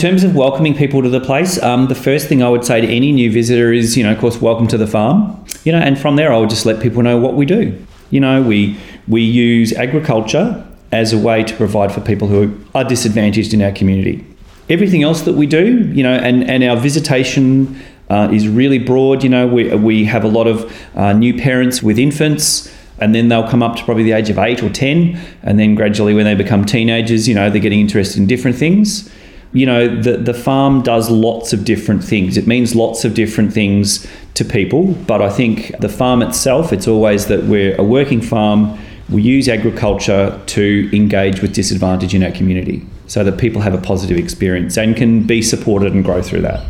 In terms of welcoming people to the place, um, the first thing I would say to any new visitor is, you know, of course, welcome to the farm. You know, and from there, I would just let people know what we do. You know, we we use agriculture as a way to provide for people who are disadvantaged in our community. Everything else that we do, you know, and, and our visitation uh, is really broad. You know, we, we have a lot of uh, new parents with infants and then they'll come up to probably the age of eight or 10. And then gradually, when they become teenagers, you know, they're getting interested in different things you know, the, the farm does lots of different things. It means lots of different things to people, but I think the farm itself, it's always that we're a working farm. We use agriculture to engage with disadvantage in our community so that people have a positive experience and can be supported and grow through that.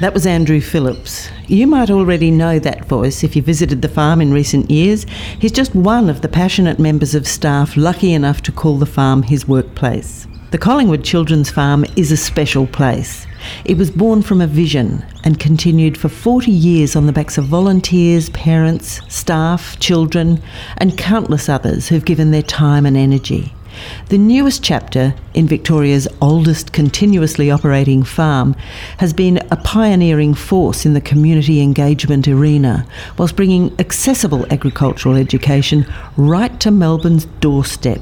That was Andrew Phillips. You might already know that voice if you visited the farm in recent years. He's just one of the passionate members of staff lucky enough to call the farm his workplace. The Collingwood Children's Farm is a special place. It was born from a vision and continued for 40 years on the backs of volunteers, parents, staff, children, and countless others who've given their time and energy. The newest chapter in Victoria's oldest continuously operating farm has been a pioneering force in the community engagement arena, whilst bringing accessible agricultural education right to Melbourne's doorstep.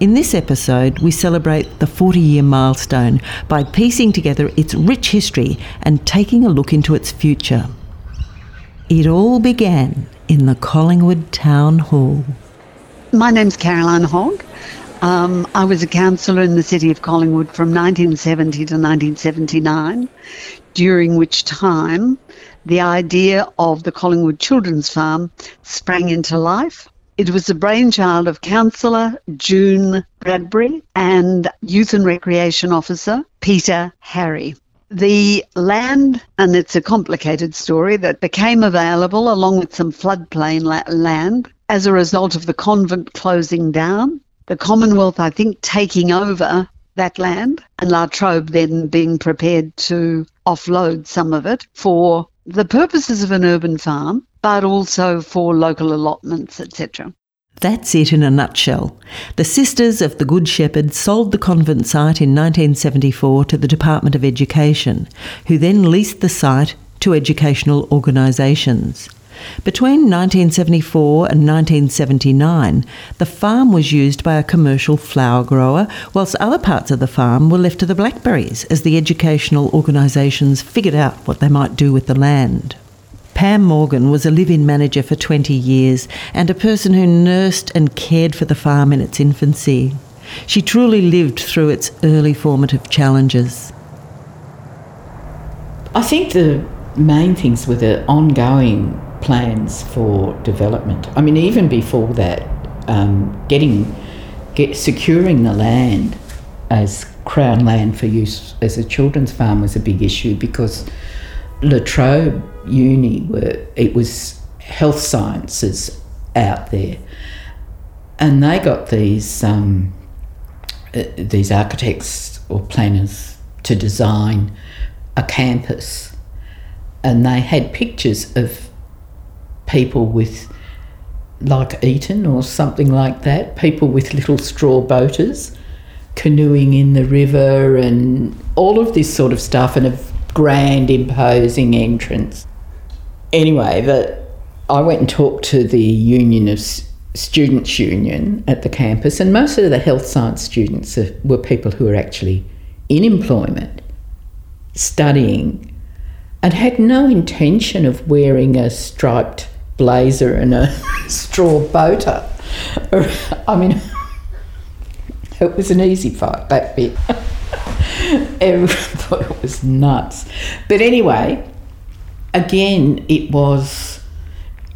In this episode, we celebrate the 40 year milestone by piecing together its rich history and taking a look into its future. It all began in the Collingwood Town Hall. My name's Caroline Hogg. Um, I was a councillor in the city of Collingwood from 1970 to 1979, during which time the idea of the Collingwood Children's Farm sprang into life. It was the brainchild of Councillor June Bradbury and Youth and Recreation Officer Peter Harry. The land, and it's a complicated story, that became available along with some floodplain la- land as a result of the convent closing down, the Commonwealth, I think, taking over that land, and La Trobe then being prepared to offload some of it for the purposes of an urban farm but also for local allotments, etc. That's it in a nutshell. The Sisters of the Good Shepherd sold the convent site in 1974 to the Department of Education, who then leased the site to educational organisations. Between 1974 and 1979, the farm was used by a commercial flower grower, whilst other parts of the farm were left to the blackberries as the educational organisations figured out what they might do with the land. Pam Morgan was a live in manager for 20 years and a person who nursed and cared for the farm in its infancy. She truly lived through its early formative challenges. I think the main things were the ongoing plans for development. I mean, even before that, um, getting, get, securing the land as Crown land for use as a children's farm was a big issue because La Trobe Uni were it was health sciences out there, and they got these um, uh, these architects or planners to design a campus, and they had pictures of people with like Eton or something like that, people with little straw boaters canoeing in the river and all of this sort of stuff, and a grand, imposing entrance anyway, the, I went and talked to the Union of Students Union at the campus, and most of the health science students were people who were actually in employment, studying, and had no intention of wearing a striped blazer and a straw boater. I mean, it was an easy fight, that bit. It was nuts. But anyway, again, it was,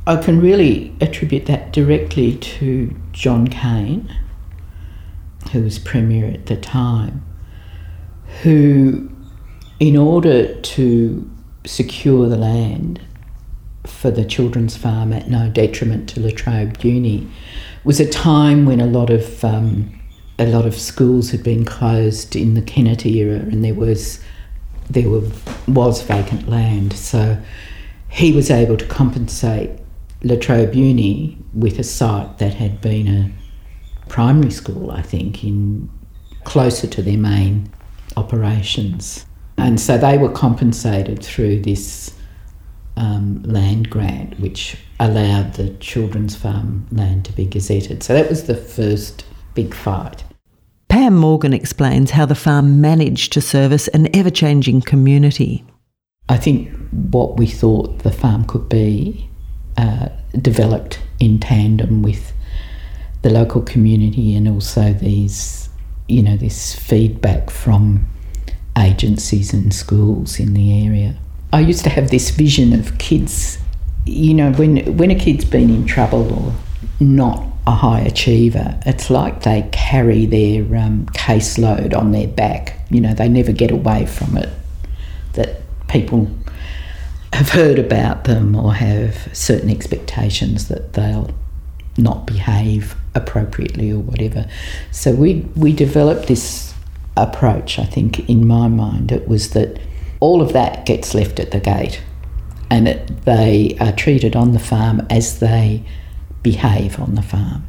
I can really attribute that directly to John Cain, who was Premier at the time, who, in order to secure the land for the children's farm at no detriment to La Trobe Uni, was a time when a lot of um, a lot of schools had been closed in the Kennett era, and there was there were, was vacant land. So he was able to compensate La Trobe Uni with a site that had been a primary school, I think, in closer to their main operations. And so they were compensated through this um, land grant, which allowed the children's farm land to be gazetted. So that was the first big fight. Pam Morgan explains how the farm managed to service an ever changing community. I think what we thought the farm could be uh, developed in tandem with the local community and also these, you know, this feedback from agencies and schools in the area. I used to have this vision of kids, you know, when when a kid's been in trouble or not a high achiever, it's like they carry their um, caseload on their back. You know, they never get away from it. That people have heard about them or have certain expectations that they'll not behave appropriately or whatever. So we we developed this approach. I think in my mind it was that all of that gets left at the gate, and it, they are treated on the farm as they behave on the farm.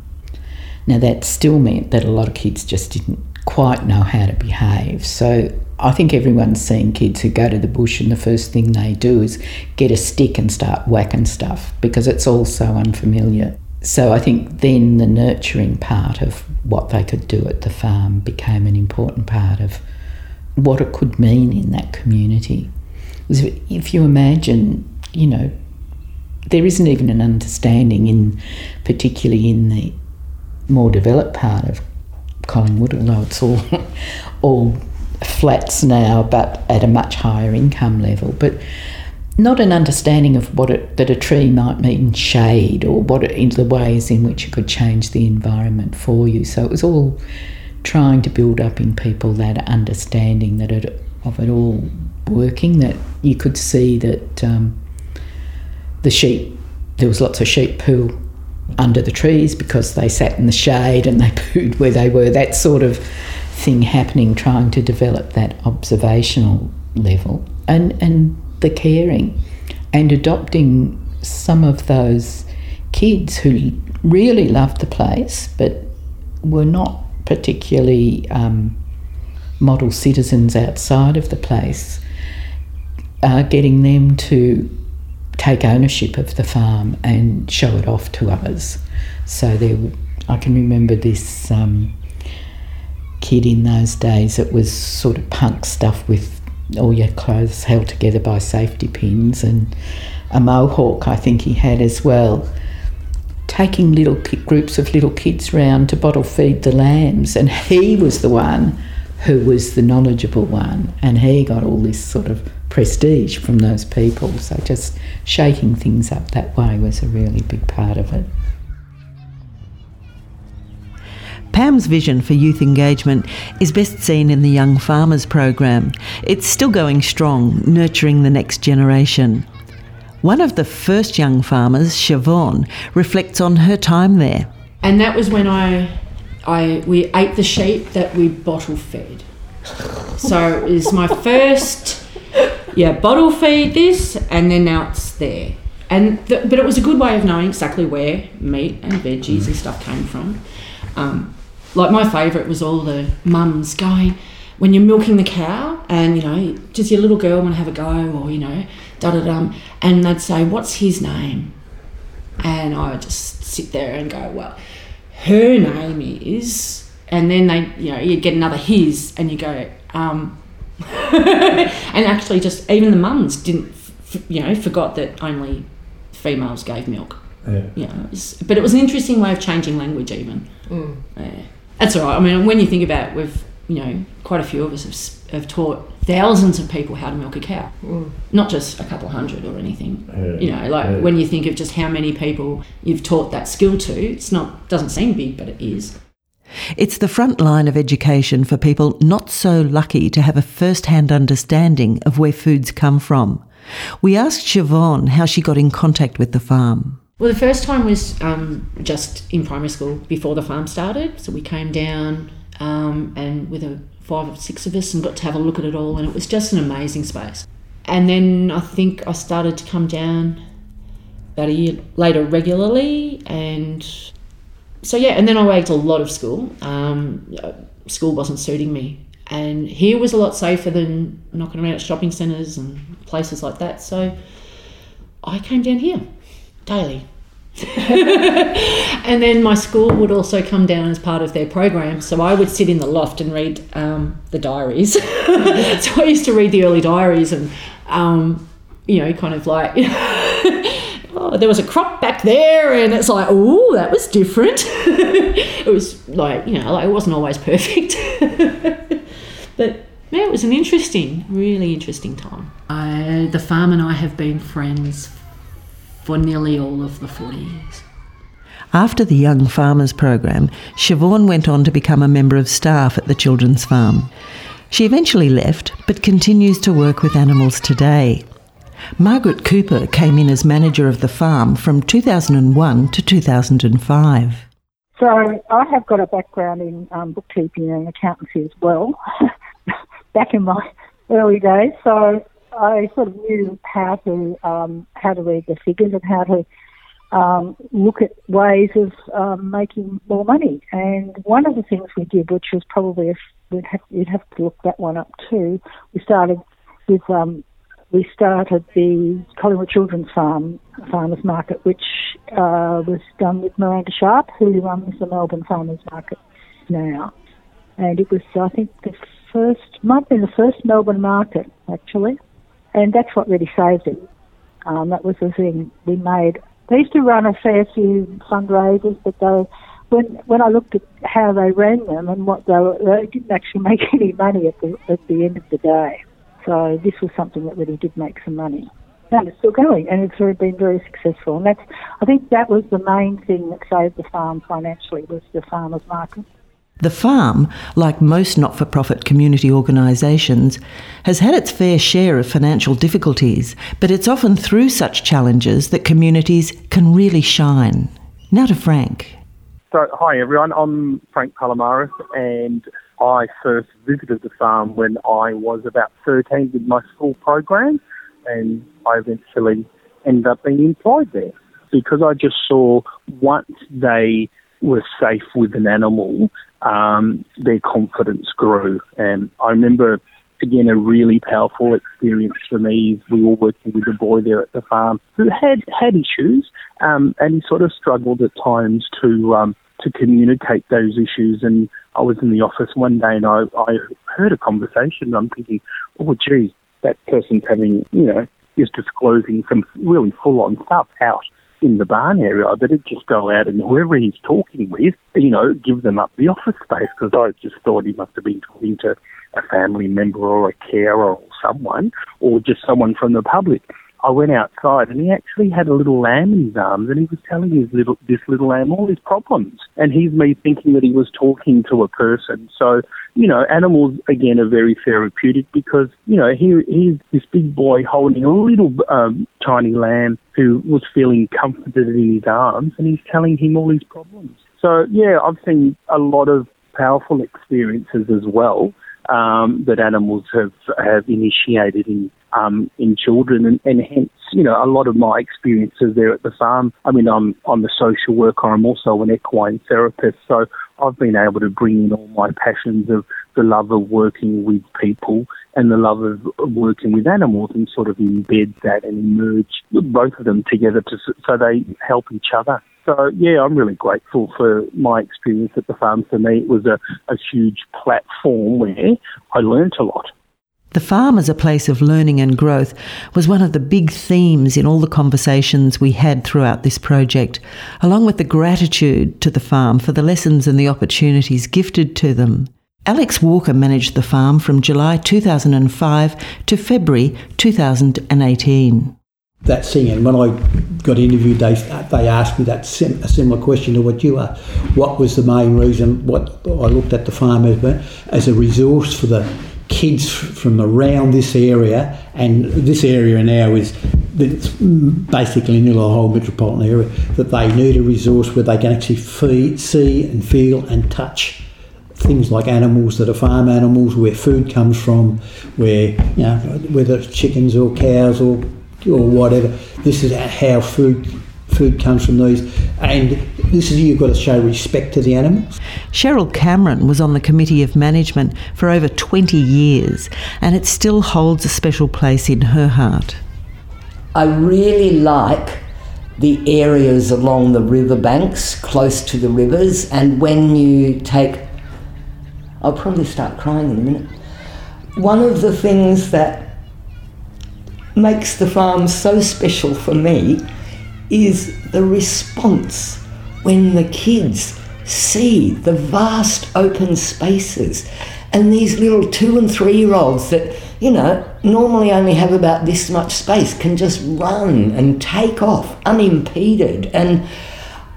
Now that still meant that a lot of kids just didn't quite know how to behave. So I think everyone's seen kids who go to the bush and the first thing they do is get a stick and start whacking stuff because it's all so unfamiliar. So I think then the nurturing part of what they could do at the farm became an important part of what it could mean in that community. If you imagine, you know, there isn't even an understanding in, particularly in the more developed part of Collingwood, although it's all all flats now, but at a much higher income level. But not an understanding of what it, that a tree might mean shade or what it, in the ways in which it could change the environment for you. So it was all trying to build up in people that understanding that it, of it all working. That you could see that um, the sheep, there was lots of sheep poo under the trees because they sat in the shade and they pooed where they were. That sort of thing happening, trying to develop that observational level and and the caring and adopting some of those kids who really loved the place but were not particularly um, model citizens outside of the place, uh, getting them to take ownership of the farm and show it off to others. So there, I can remember this um, kid in those days. It was sort of punk stuff with all your clothes held together by safety pins and a mohawk. I think he had as well taking little groups of little kids round to bottle feed the lambs, and he was the one who was the knowledgeable one, and he got all this sort of prestige from those people. So just shaking things up that way was a really big part of it. Pam's vision for youth engagement is best seen in the Young Farmers program. It's still going strong, nurturing the next generation. One of the first young farmers, Siobhan, reflects on her time there. And that was when I, I we ate the sheep that we bottle fed. So it was my first, yeah, bottle feed this, and then now it's there. And the, but it was a good way of knowing exactly where meat and veggies and stuff came from. Um, like my favourite was all the mums going when you're milking the cow, and you know, does your little girl want to have a go, or you know, da da da. And they'd say, What's his name? And I would just sit there and go, Well, her name is. And then they, you know, you'd get another his, and you go, um, and actually, just even the mums didn't, f- you know, forgot that only females gave milk. Yeah. You know, it was, but it was an interesting way of changing language, even. Mm. Yeah. That's all right. I mean, when you think about it, we've, you know, quite a few of us have, have taught thousands of people how to milk a cow, mm. not just a couple hundred or anything. Yeah, you know, like yeah. when you think of just how many people you've taught that skill to, it's not doesn't seem big, but it is. It's the front line of education for people not so lucky to have a first-hand understanding of where foods come from. We asked Siobhan how she got in contact with the farm. Well, the first time was um, just in primary school before the farm started. So we came down um, and with a five or six of us and got to have a look at it all, and it was just an amazing space. And then I think I started to come down about a year later regularly, and so yeah, and then I went a lot of school. Um, school wasn't suiting me and here was a lot safer than knocking around at shopping centres and places like that. So I came down here daily. and then my school would also come down as part of their program. So I would sit in the loft and read um, the diaries. so I used to read the early diaries and, um, you know, kind of like, oh, there was a crop back there, and it's like, oh, that was different. it was like, you know, like it wasn't always perfect. but yeah, it was an interesting, really interesting time. I, the farm and I have been friends for nearly all of the 40 years. After the Young Farmers program, Siobhan went on to become a member of staff at the Children's Farm. She eventually left, but continues to work with animals today. Margaret Cooper came in as manager of the farm from 2001 to 2005. So I have got a background in um, bookkeeping and accountancy as well, back in my early days. So I sort of knew how to um, how to read the figures and how to um, look at ways of um, making more money. And one of the things we did, which was probably a, we'd have you'd have to look that one up too. We started with um, we started the Collingwood Children's Farm Farmers Market, which uh, was done with Miranda Sharp, who runs the Melbourne Farmers Market now. And it was, I think, the first, might have been the first Melbourne market, actually and that's what really saved it. Um, that was the thing we made. They used to run a fair few fundraisers, but they, when when I looked at how they ran them and what they were, they didn't actually make any money at the at the end of the day. So this was something that really did make some money. And it's still going, and it's been very successful. And that's, I think, that was the main thing that saved the farm financially was the farmers market. The farm, like most not for profit community organisations, has had its fair share of financial difficulties, but it's often through such challenges that communities can really shine. Now to Frank. So, hi everyone, I'm Frank Palomares, and I first visited the farm when I was about 13 with my school program, and I eventually ended up being employed there because I just saw once they were safe with an animal, um, their confidence grew. And I remember, again, a really powerful experience for me. We were working with a boy there at the farm who had had issues, um, and he sort of struggled at times to um, to communicate those issues. And I was in the office one day, and I, I heard a conversation. And I'm thinking, oh, gee, that person's having, you know, is disclosing some really full on stuff out in the barn area, I better just go out and whoever he's talking with, you know, give them up the office space because I just thought he must have been talking to a family member or a carer or someone or just someone from the public. I went outside and he actually had a little lamb in his arms and he was telling his little this little lamb all his problems. And he's me thinking that he was talking to a person. So, you know, animals again are very therapeutic because, you know, here he's this big boy holding a little um, tiny lamb who was feeling comforted in his arms and he's telling him all his problems. So yeah, I've seen a lot of powerful experiences as well um, that animals have have initiated in um, in children, and, and hence, you know, a lot of my experiences there at the farm. I mean, I'm I'm a social worker. I'm also an equine therapist, so I've been able to bring in all my passions of the love of working with people and the love of working with animals, and sort of embed that and merge both of them together to, so they help each other. So yeah, I'm really grateful for my experience at the farm. For me, it was a, a huge platform where I learnt a lot. The farm as a place of learning and growth was one of the big themes in all the conversations we had throughout this project, along with the gratitude to the farm for the lessons and the opportunities gifted to them. Alex Walker managed the farm from July 2005 to February 2018. That thing, and when I got interviewed, they they asked me that sim, a similar question to what you asked. What was the main reason? What I looked at the farm as, as a resource for the kids from around this area, and this area now is it's basically nearly the whole metropolitan area, that they need a resource where they can actually feed, see and feel and touch things like animals that are farm animals, where food comes from, where you know whether it's chickens or cows or or whatever. This is how food food comes from these, and this is you've got to show respect to the animals. Cheryl Cameron was on the Committee of Management for over 20 years, and it still holds a special place in her heart. I really like the areas along the riverbanks, close to the rivers, and when you take. I'll probably start crying in a minute. One of the things that makes the farm so special for me is the response when the kids see the vast open spaces and these little two and three year olds that, you know, normally only have about this much space can just run and take off unimpeded. And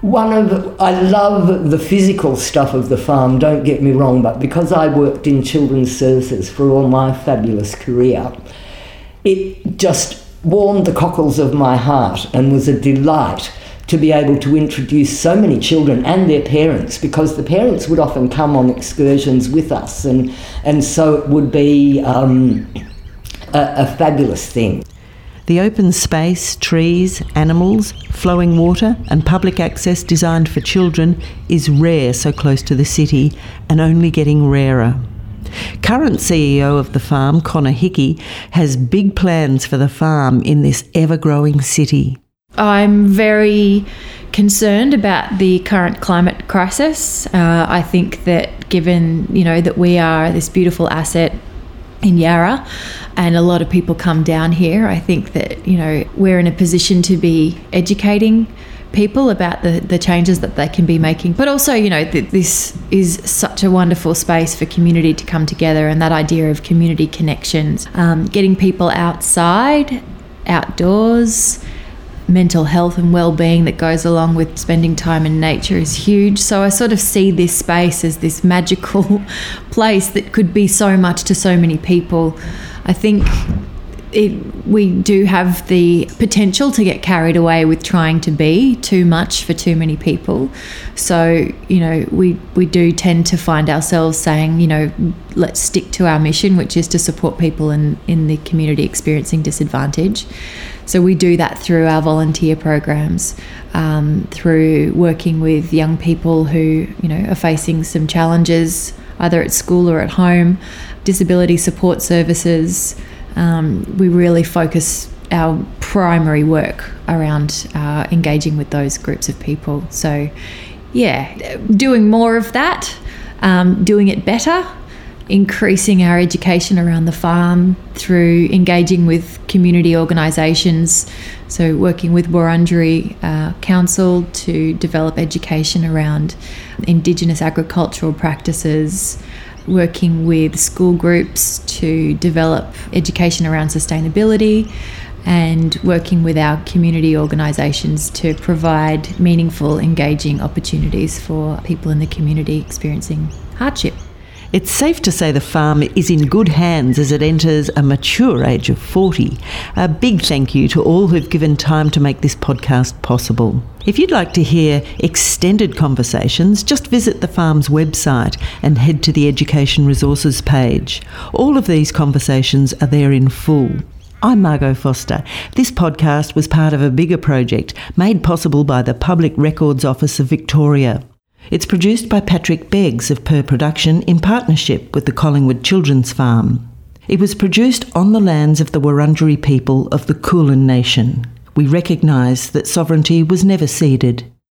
one of, I love the physical stuff of the farm, don't get me wrong, but because I worked in children's services for all my fabulous career, it just warmed the cockles of my heart and was a delight to be able to introduce so many children and their parents because the parents would often come on excursions with us and, and so it would be um, a, a fabulous thing. The open space, trees, animals, flowing water, and public access designed for children is rare so close to the city and only getting rarer. Current CEO of the farm, Connor Hickey, has big plans for the farm in this ever growing city. I'm very concerned about the current climate crisis. Uh, I think that given you know that we are this beautiful asset in Yarra, and a lot of people come down here, I think that you know we're in a position to be educating people about the, the changes that they can be making. But also, you know, th- this is such a wonderful space for community to come together and that idea of community connections, um, getting people outside, outdoors. Mental health and well-being that goes along with spending time in nature is huge. So I sort of see this space as this magical place that could be so much to so many people. I think it, we do have the potential to get carried away with trying to be too much for too many people. So, you know, we, we do tend to find ourselves saying, you know, let's stick to our mission, which is to support people in, in the community experiencing disadvantage. So, we do that through our volunteer programs, um, through working with young people who, you know, are facing some challenges either at school or at home, disability support services um, we really focus our primary work around uh, engaging with those groups of people. So, yeah, doing more of that, um, doing it better, increasing our education around the farm through engaging with community organisations. So, working with Wurundjeri uh, Council to develop education around Indigenous agricultural practices working with school groups to develop education around sustainability and working with our community organisations to provide meaningful, engaging opportunities for people in the community experiencing hardship. It's safe to say the farm is in good hands as it enters a mature age of 40. A big thank you to all who've given time to make this podcast possible. If you'd like to hear extended conversations, just visit the farm's website and head to the Education Resources page. All of these conversations are there in full. I'm Margot Foster. This podcast was part of a bigger project made possible by the Public Records Office of Victoria. It's produced by Patrick Beggs of Per Production in partnership with the Collingwood Children's Farm. It was produced on the lands of the Wurundjeri people of the Kulin Nation. We recognise that sovereignty was never ceded.